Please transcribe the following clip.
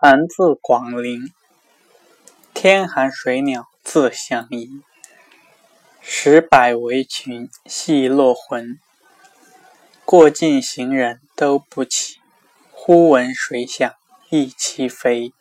寒自广陵，天寒水鸟自相依。石柏为群戏落魂，过尽行人都不起。忽闻水响，一齐飞。